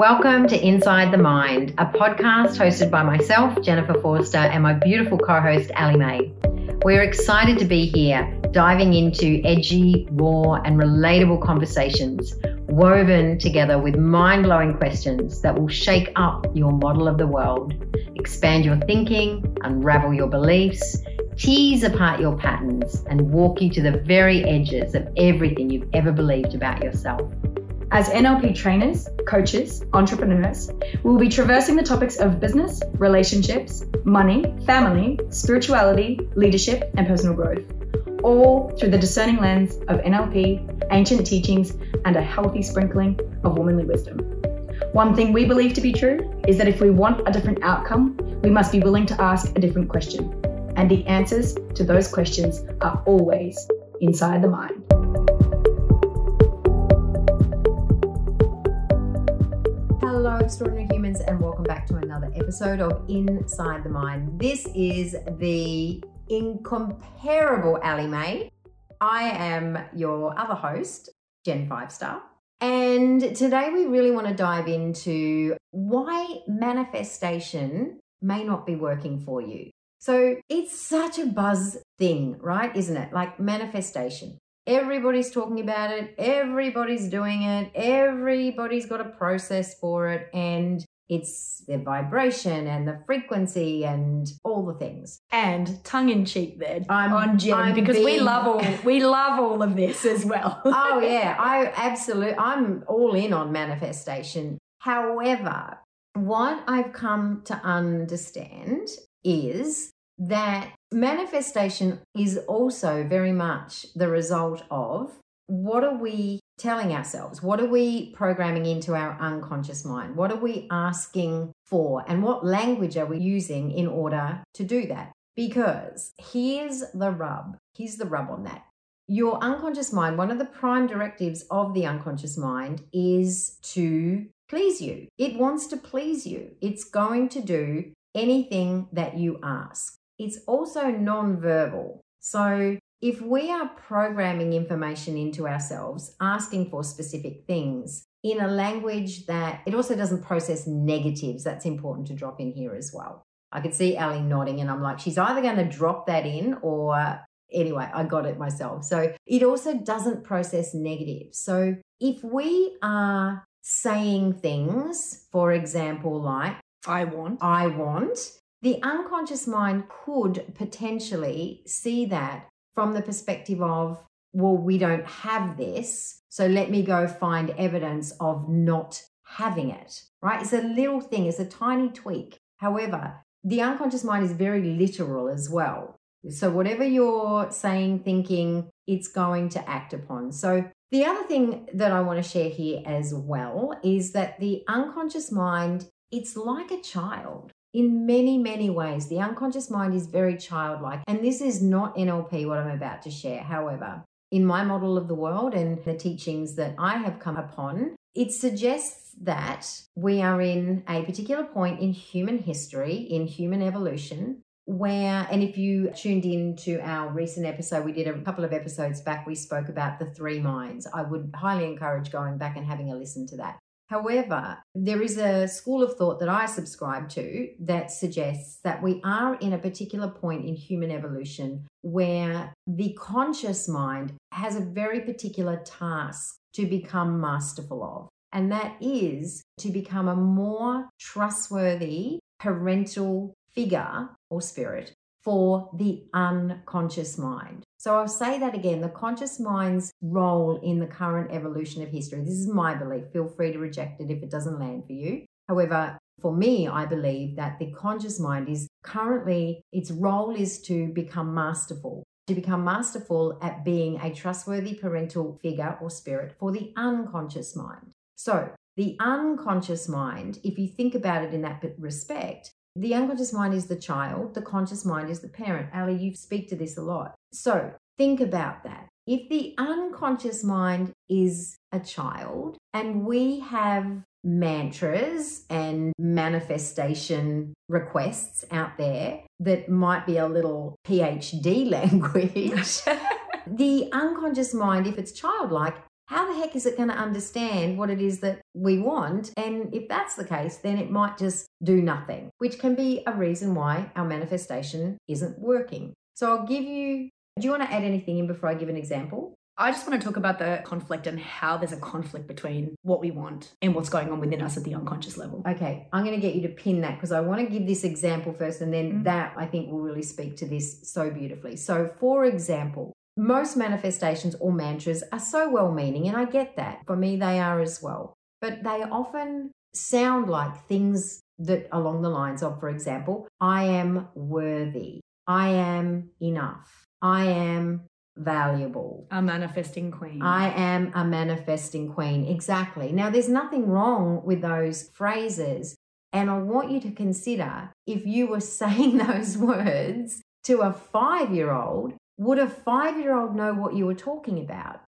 Welcome to Inside the Mind, a podcast hosted by myself, Jennifer Forster, and my beautiful co host, Allie May. We're excited to be here, diving into edgy, raw, and relatable conversations woven together with mind blowing questions that will shake up your model of the world, expand your thinking, unravel your beliefs, tease apart your patterns, and walk you to the very edges of everything you've ever believed about yourself. As NLP trainers, coaches, entrepreneurs, we will be traversing the topics of business, relationships, money, family, spirituality, leadership, and personal growth, all through the discerning lens of NLP, ancient teachings, and a healthy sprinkling of womanly wisdom. One thing we believe to be true is that if we want a different outcome, we must be willing to ask a different question. And the answers to those questions are always inside the mind. Hello, extraordinary humans, and welcome back to another episode of Inside the Mind. This is the incomparable Allie May. I am your other host, Jen Forster. And today we really want to dive into why manifestation may not be working for you. So it's such a buzz thing, right? Isn't it? Like manifestation. Everybody's talking about it, everybody's doing it, everybody's got a process for it, and it's the vibration and the frequency and all the things. And tongue in cheek there I'm- on Jen I'm because we love all we love all of this as well. oh yeah, I absolutely I'm all in on manifestation. However, what I've come to understand is that manifestation is also very much the result of what are we telling ourselves? What are we programming into our unconscious mind? What are we asking for? And what language are we using in order to do that? Because here's the rub. Here's the rub on that. Your unconscious mind, one of the prime directives of the unconscious mind is to please you. It wants to please you. It's going to do anything that you ask. It's also non-verbal. So if we are programming information into ourselves, asking for specific things in a language that it also doesn't process negatives, that's important to drop in here as well. I could see Allie nodding, and I'm like, she's either going to drop that in or anyway, I got it myself. So it also doesn't process negatives. So if we are saying things, for example, like, I want. I want, the unconscious mind could potentially see that from the perspective of, well, we don't have this. So let me go find evidence of not having it, right? It's a little thing, it's a tiny tweak. However, the unconscious mind is very literal as well. So whatever you're saying, thinking, it's going to act upon. So the other thing that I want to share here as well is that the unconscious mind, it's like a child in many, many ways. The unconscious mind is very childlike. And this is not NLP, what I'm about to share. However, in my model of the world and the teachings that I have come upon, it suggests that we are in a particular point in human history, in human evolution, where, and if you tuned in to our recent episode, we did a couple of episodes back, we spoke about the three minds. I would highly encourage going back and having a listen to that. However, there is a school of thought that I subscribe to that suggests that we are in a particular point in human evolution where the conscious mind has a very particular task to become masterful of. And that is to become a more trustworthy parental figure or spirit for the unconscious mind. So I'll say that again the conscious mind's role in the current evolution of history. This is my belief. Feel free to reject it if it doesn't land for you. However, for me, I believe that the conscious mind is currently, its role is to become masterful, to become masterful at being a trustworthy parental figure or spirit for the unconscious mind. So, the unconscious mind, if you think about it in that respect, the unconscious mind is the child, the conscious mind is the parent. Allie, you speak to this a lot. So think about that. If the unconscious mind is a child and we have mantras and manifestation requests out there that might be a little PhD language, the unconscious mind, if it's childlike, how the heck is it going to understand what it is that we want? And if that's the case, then it might just do nothing, which can be a reason why our manifestation isn't working. So I'll give you, do you want to add anything in before I give an example? I just want to talk about the conflict and how there's a conflict between what we want and what's going on within us at the unconscious level. Okay, I'm going to get you to pin that because I want to give this example first, and then mm. that I think will really speak to this so beautifully. So, for example, most manifestations or mantras are so well meaning, and I get that. For me, they are as well. But they often sound like things that along the lines of, for example, I am worthy, I am enough, I am valuable. A manifesting queen. I am a manifesting queen. Exactly. Now, there's nothing wrong with those phrases. And I want you to consider if you were saying those words to a five year old, would a five year old know what you were talking about?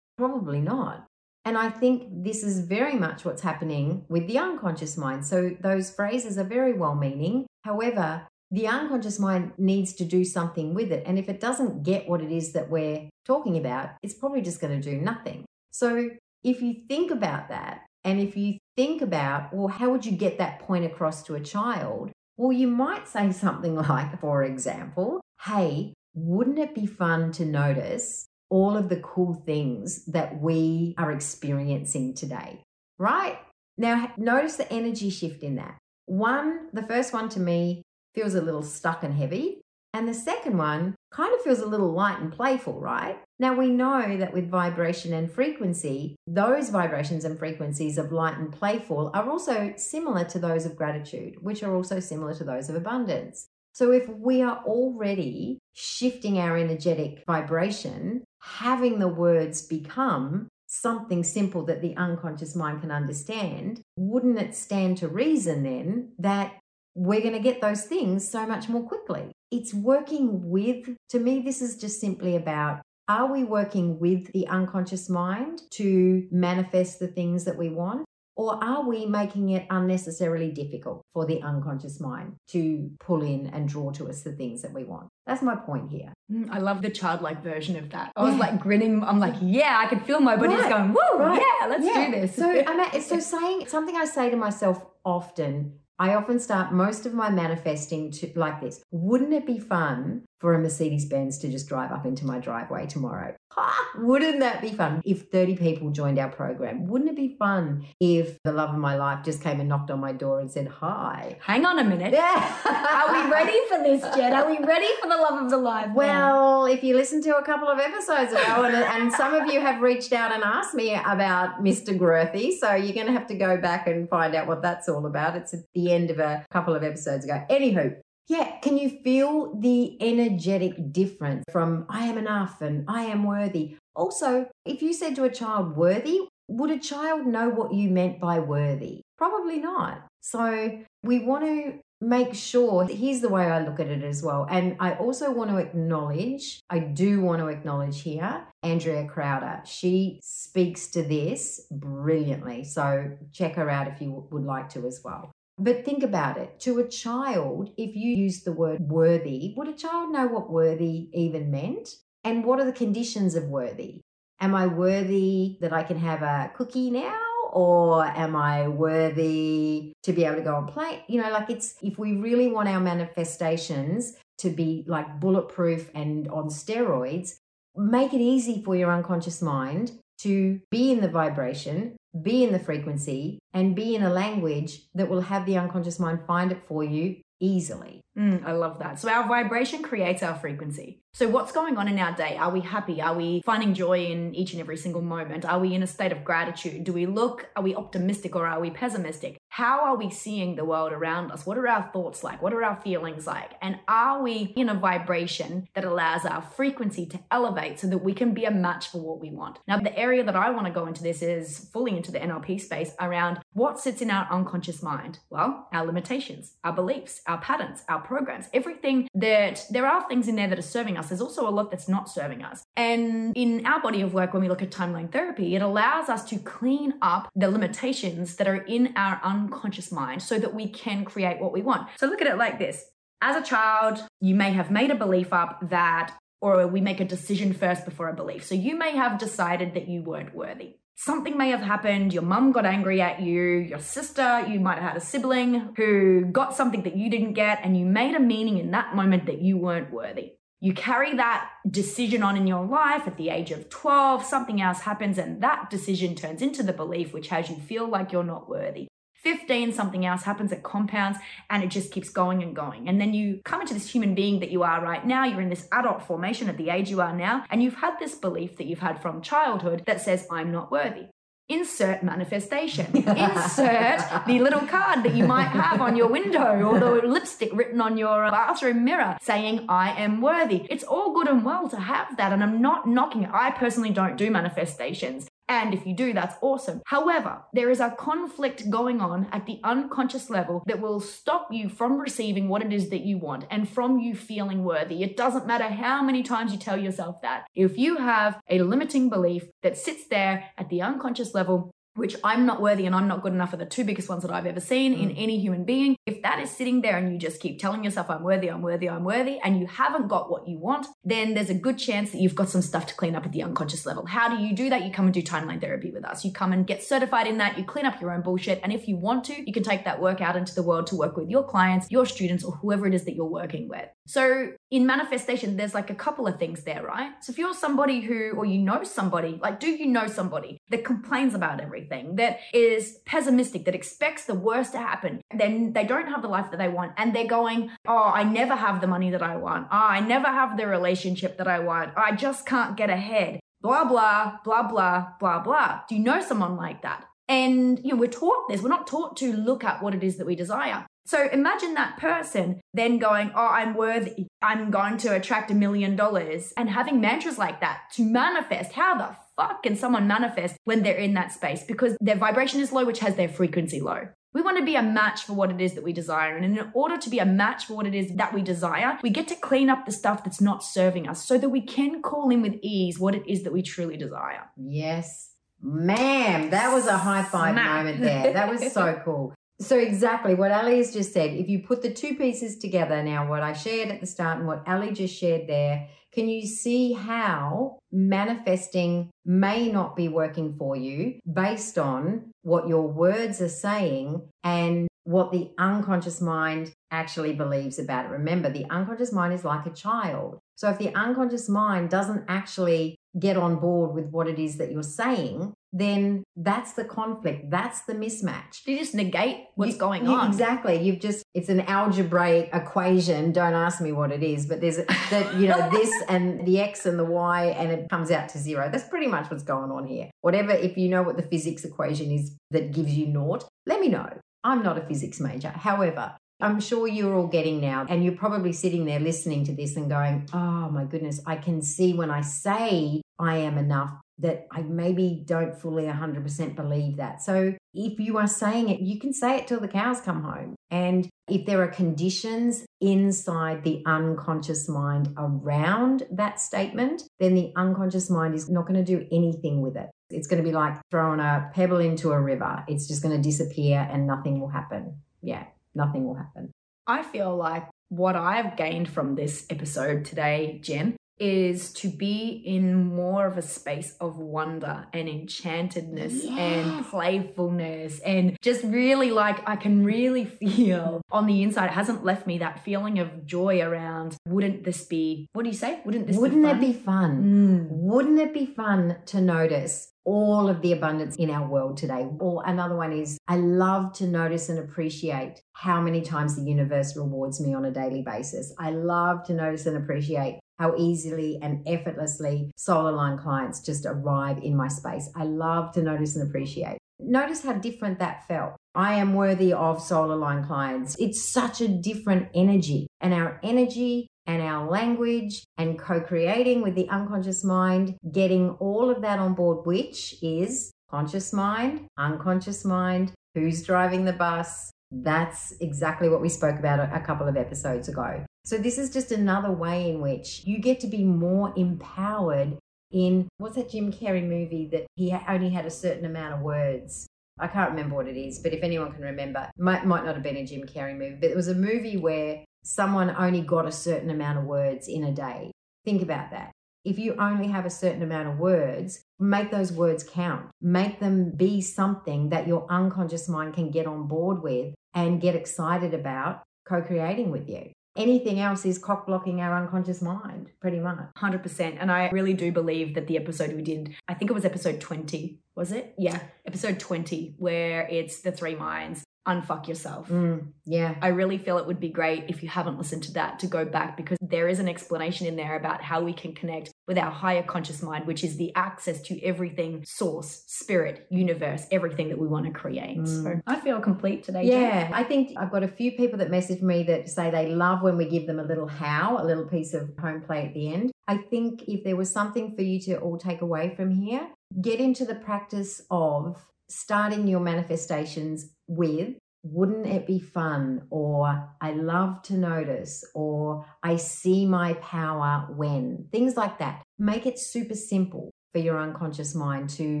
Probably not. And I think this is very much what's happening with the unconscious mind. So those phrases are very well meaning. However, the unconscious mind needs to do something with it. And if it doesn't get what it is that we're talking about, it's probably just going to do nothing. So if you think about that, and if you think about, well, how would you get that point across to a child? Well, you might say something like, for example, hey, wouldn't it be fun to notice all of the cool things that we are experiencing today? Right? Now, notice the energy shift in that. One, the first one to me feels a little stuck and heavy. And the second one kind of feels a little light and playful, right? Now we know that with vibration and frequency, those vibrations and frequencies of light and playful are also similar to those of gratitude, which are also similar to those of abundance. So if we are already shifting our energetic vibration, having the words become something simple that the unconscious mind can understand, wouldn't it stand to reason then that we're going to get those things so much more quickly. It's working with, to me, this is just simply about are we working with the unconscious mind to manifest the things that we want? Or are we making it unnecessarily difficult for the unconscious mind to pull in and draw to us the things that we want? That's my point here. Mm, I love the childlike version of that. I was like grinning. I'm like, yeah, I could feel my body right. going, woo, right. yeah, let's yeah. do this. So, I'm so saying something I say to myself often I often start most of my manifesting to like this. Wouldn't it be fun for a Mercedes Benz to just drive up into my driveway tomorrow? Ha! Wouldn't that be fun if 30 people joined our program? Wouldn't it be fun if the love of my life just came and knocked on my door and said hi? Hang on a minute. Yeah. Are we ready for this, Jen? Are we ready for the love of the life? Well, if you listen to a couple of episodes ago, and, and some of you have reached out and asked me about Mr. Grothy, so you're going to have to go back and find out what that's all about. It's at the end of a couple of episodes ago. Anywho, yeah, can you feel the energetic difference from I am enough and I am worthy? Also, if you said to a child worthy, would a child know what you meant by worthy? Probably not. So we want to make sure here's the way I look at it as well. And I also want to acknowledge, I do want to acknowledge here, Andrea Crowder. She speaks to this brilliantly. So check her out if you would like to as well. But think about it. To a child, if you use the word worthy, would a child know what worthy even meant? And what are the conditions of worthy? Am I worthy that I can have a cookie now? Or am I worthy to be able to go and play? You know, like it's if we really want our manifestations to be like bulletproof and on steroids, make it easy for your unconscious mind to be in the vibration, be in the frequency, and be in a language that will have the unconscious mind find it for you easily. Mm, I love that. So our vibration creates our frequency. So what's going on in our day? Are we happy? Are we finding joy in each and every single moment? Are we in a state of gratitude? Do we look, are we optimistic or are we pessimistic? How are we seeing the world around us? What are our thoughts like? What are our feelings like? And are we in a vibration that allows our frequency to elevate so that we can be a match for what we want? Now, the area that I want to go into this is fully into the NLP space around what sits in our unconscious mind. Well, our limitations, our beliefs, our patterns, our programs, everything that there are things in there that are serving us. There's also a lot that's not serving us. And in our body of work, when we look at timeline therapy, it allows us to clean up the limitations that are in our unconscious mind so that we can create what we want. So look at it like this. As a child, you may have made a belief up that or we make a decision first before a belief. So you may have decided that you weren't worthy. Something may have happened. Your mum got angry at you. Your sister, you might have had a sibling who got something that you didn't get, and you made a meaning in that moment that you weren't worthy. You carry that decision on in your life at the age of 12, something else happens, and that decision turns into the belief which has you feel like you're not worthy. 15, something else happens, it compounds and it just keeps going and going. And then you come into this human being that you are right now. You're in this adult formation at the age you are now, and you've had this belief that you've had from childhood that says, I'm not worthy. Insert manifestation. Insert the little card that you might have on your window or the lipstick written on your uh, bathroom mirror saying, I am worthy. It's all good and well to have that. And I'm not knocking it. I personally don't do manifestations. And if you do, that's awesome. However, there is a conflict going on at the unconscious level that will stop you from receiving what it is that you want and from you feeling worthy. It doesn't matter how many times you tell yourself that. If you have a limiting belief that sits there at the unconscious level, which I'm not worthy and I'm not good enough are the two biggest ones that I've ever seen mm. in any human being. If that is sitting there and you just keep telling yourself, I'm worthy, I'm worthy, I'm worthy, and you haven't got what you want, then there's a good chance that you've got some stuff to clean up at the unconscious level. How do you do that? You come and do timeline therapy with us. You come and get certified in that. You clean up your own bullshit. And if you want to, you can take that work out into the world to work with your clients, your students, or whoever it is that you're working with. So in manifestation, there's like a couple of things there, right? So if you're somebody who, or you know somebody, like, do you know somebody that complains about everything, that is pessimistic, that expects the worst to happen, then they don't have the life that they want. And they're going, Oh, I never have the money that I want. Oh, I never have the relationship that I want. Oh, I just can't get ahead. Blah, blah, blah, blah, blah, blah. Do you know someone like that? And, you know, we're taught this. We're not taught to look at what it is that we desire. So imagine that person then going, Oh, I'm worthy. I'm going to attract a million dollars and having mantras like that to manifest. How the fuck can someone manifest when they're in that space? Because their vibration is low, which has their frequency low. We want to be a match for what it is that we desire. And in order to be a match for what it is that we desire, we get to clean up the stuff that's not serving us so that we can call in with ease what it is that we truly desire. Yes. Ma'am, that was a high five Smack. moment there. That was so cool. So exactly what Allie has just said. If you put the two pieces together now, what I shared at the start and what Allie just shared there, can you see how manifesting may not be working for you based on what your words are saying and what the unconscious mind actually believes about it? Remember, the unconscious mind is like a child. So if the unconscious mind doesn't actually get on board with what it is that you're saying, then that's the conflict. That's the mismatch. You just negate what's you, going you, on. Exactly. You've just, it's an algebraic equation. Don't ask me what it is, but there's that, you know, this and the X and the Y, and it comes out to zero. That's pretty much what's going on here. Whatever, if you know what the physics equation is that gives you naught, let me know. I'm not a physics major. However, I'm sure you're all getting now, and you're probably sitting there listening to this and going, Oh my goodness, I can see when I say I am enough that I maybe don't fully 100% believe that. So if you are saying it, you can say it till the cows come home. And if there are conditions inside the unconscious mind around that statement, then the unconscious mind is not going to do anything with it. It's going to be like throwing a pebble into a river. It's just going to disappear and nothing will happen. Yeah, nothing will happen. I feel like what I've gained from this episode today, Jen, is to be in more of a space of wonder and enchantedness yes. and playfulness and just really like I can really feel on the inside. It hasn't left me that feeling of joy around wouldn't this be what do you say? Wouldn't this wouldn't be it be fun? Mm. Wouldn't it be fun to notice all of the abundance in our world today. Or another one is I love to notice and appreciate how many times the universe rewards me on a daily basis. I love to notice and appreciate how easily and effortlessly soul aligned clients just arrive in my space. I love to notice and appreciate. Notice how different that felt. I am worthy of soul aligned clients. It's such a different energy, and our energy and our language and co creating with the unconscious mind, getting all of that on board, which is conscious mind, unconscious mind, who's driving the bus. That's exactly what we spoke about a couple of episodes ago. So this is just another way in which you get to be more empowered in what's that Jim Carrey movie that he only had a certain amount of words. I can't remember what it is, but if anyone can remember, might might not have been a Jim Carrey movie, but it was a movie where someone only got a certain amount of words in a day. Think about that. If you only have a certain amount of words, make those words count. Make them be something that your unconscious mind can get on board with and get excited about co creating with you anything else is cock blocking our unconscious mind, pretty much. 100%. And I really do believe that the episode we did, I think it was episode 20, was it? Yeah, episode 20, where it's the three minds unfuck yourself. Mm, yeah. I really feel it would be great if you haven't listened to that to go back because there is an explanation in there about how we can connect with our higher conscious mind, which is the access to everything source, spirit, universe, everything that we want to create. Mm. So I feel complete today. Yeah. I think I've got a few people that message me that say they love when we give them a little how, a little piece of home play at the end. I think if there was something for you to all take away from here, get into the practice of starting your manifestations with wouldn't it be fun or i love to notice or i see my power when things like that make it super simple for your unconscious mind to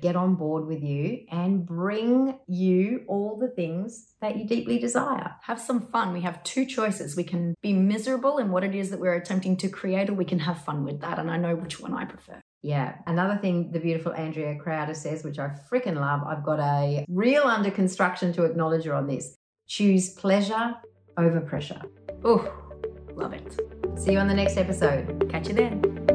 get on board with you and bring you all the things that you deeply desire. Have some fun. We have two choices. We can be miserable in what it is that we're attempting to create, or we can have fun with that. And I know which one I prefer. Yeah. Another thing the beautiful Andrea Crowder says, which I freaking love, I've got a real under construction to acknowledge her on this. Choose pleasure over pressure. Oh, love it. See you on the next episode. Catch you then.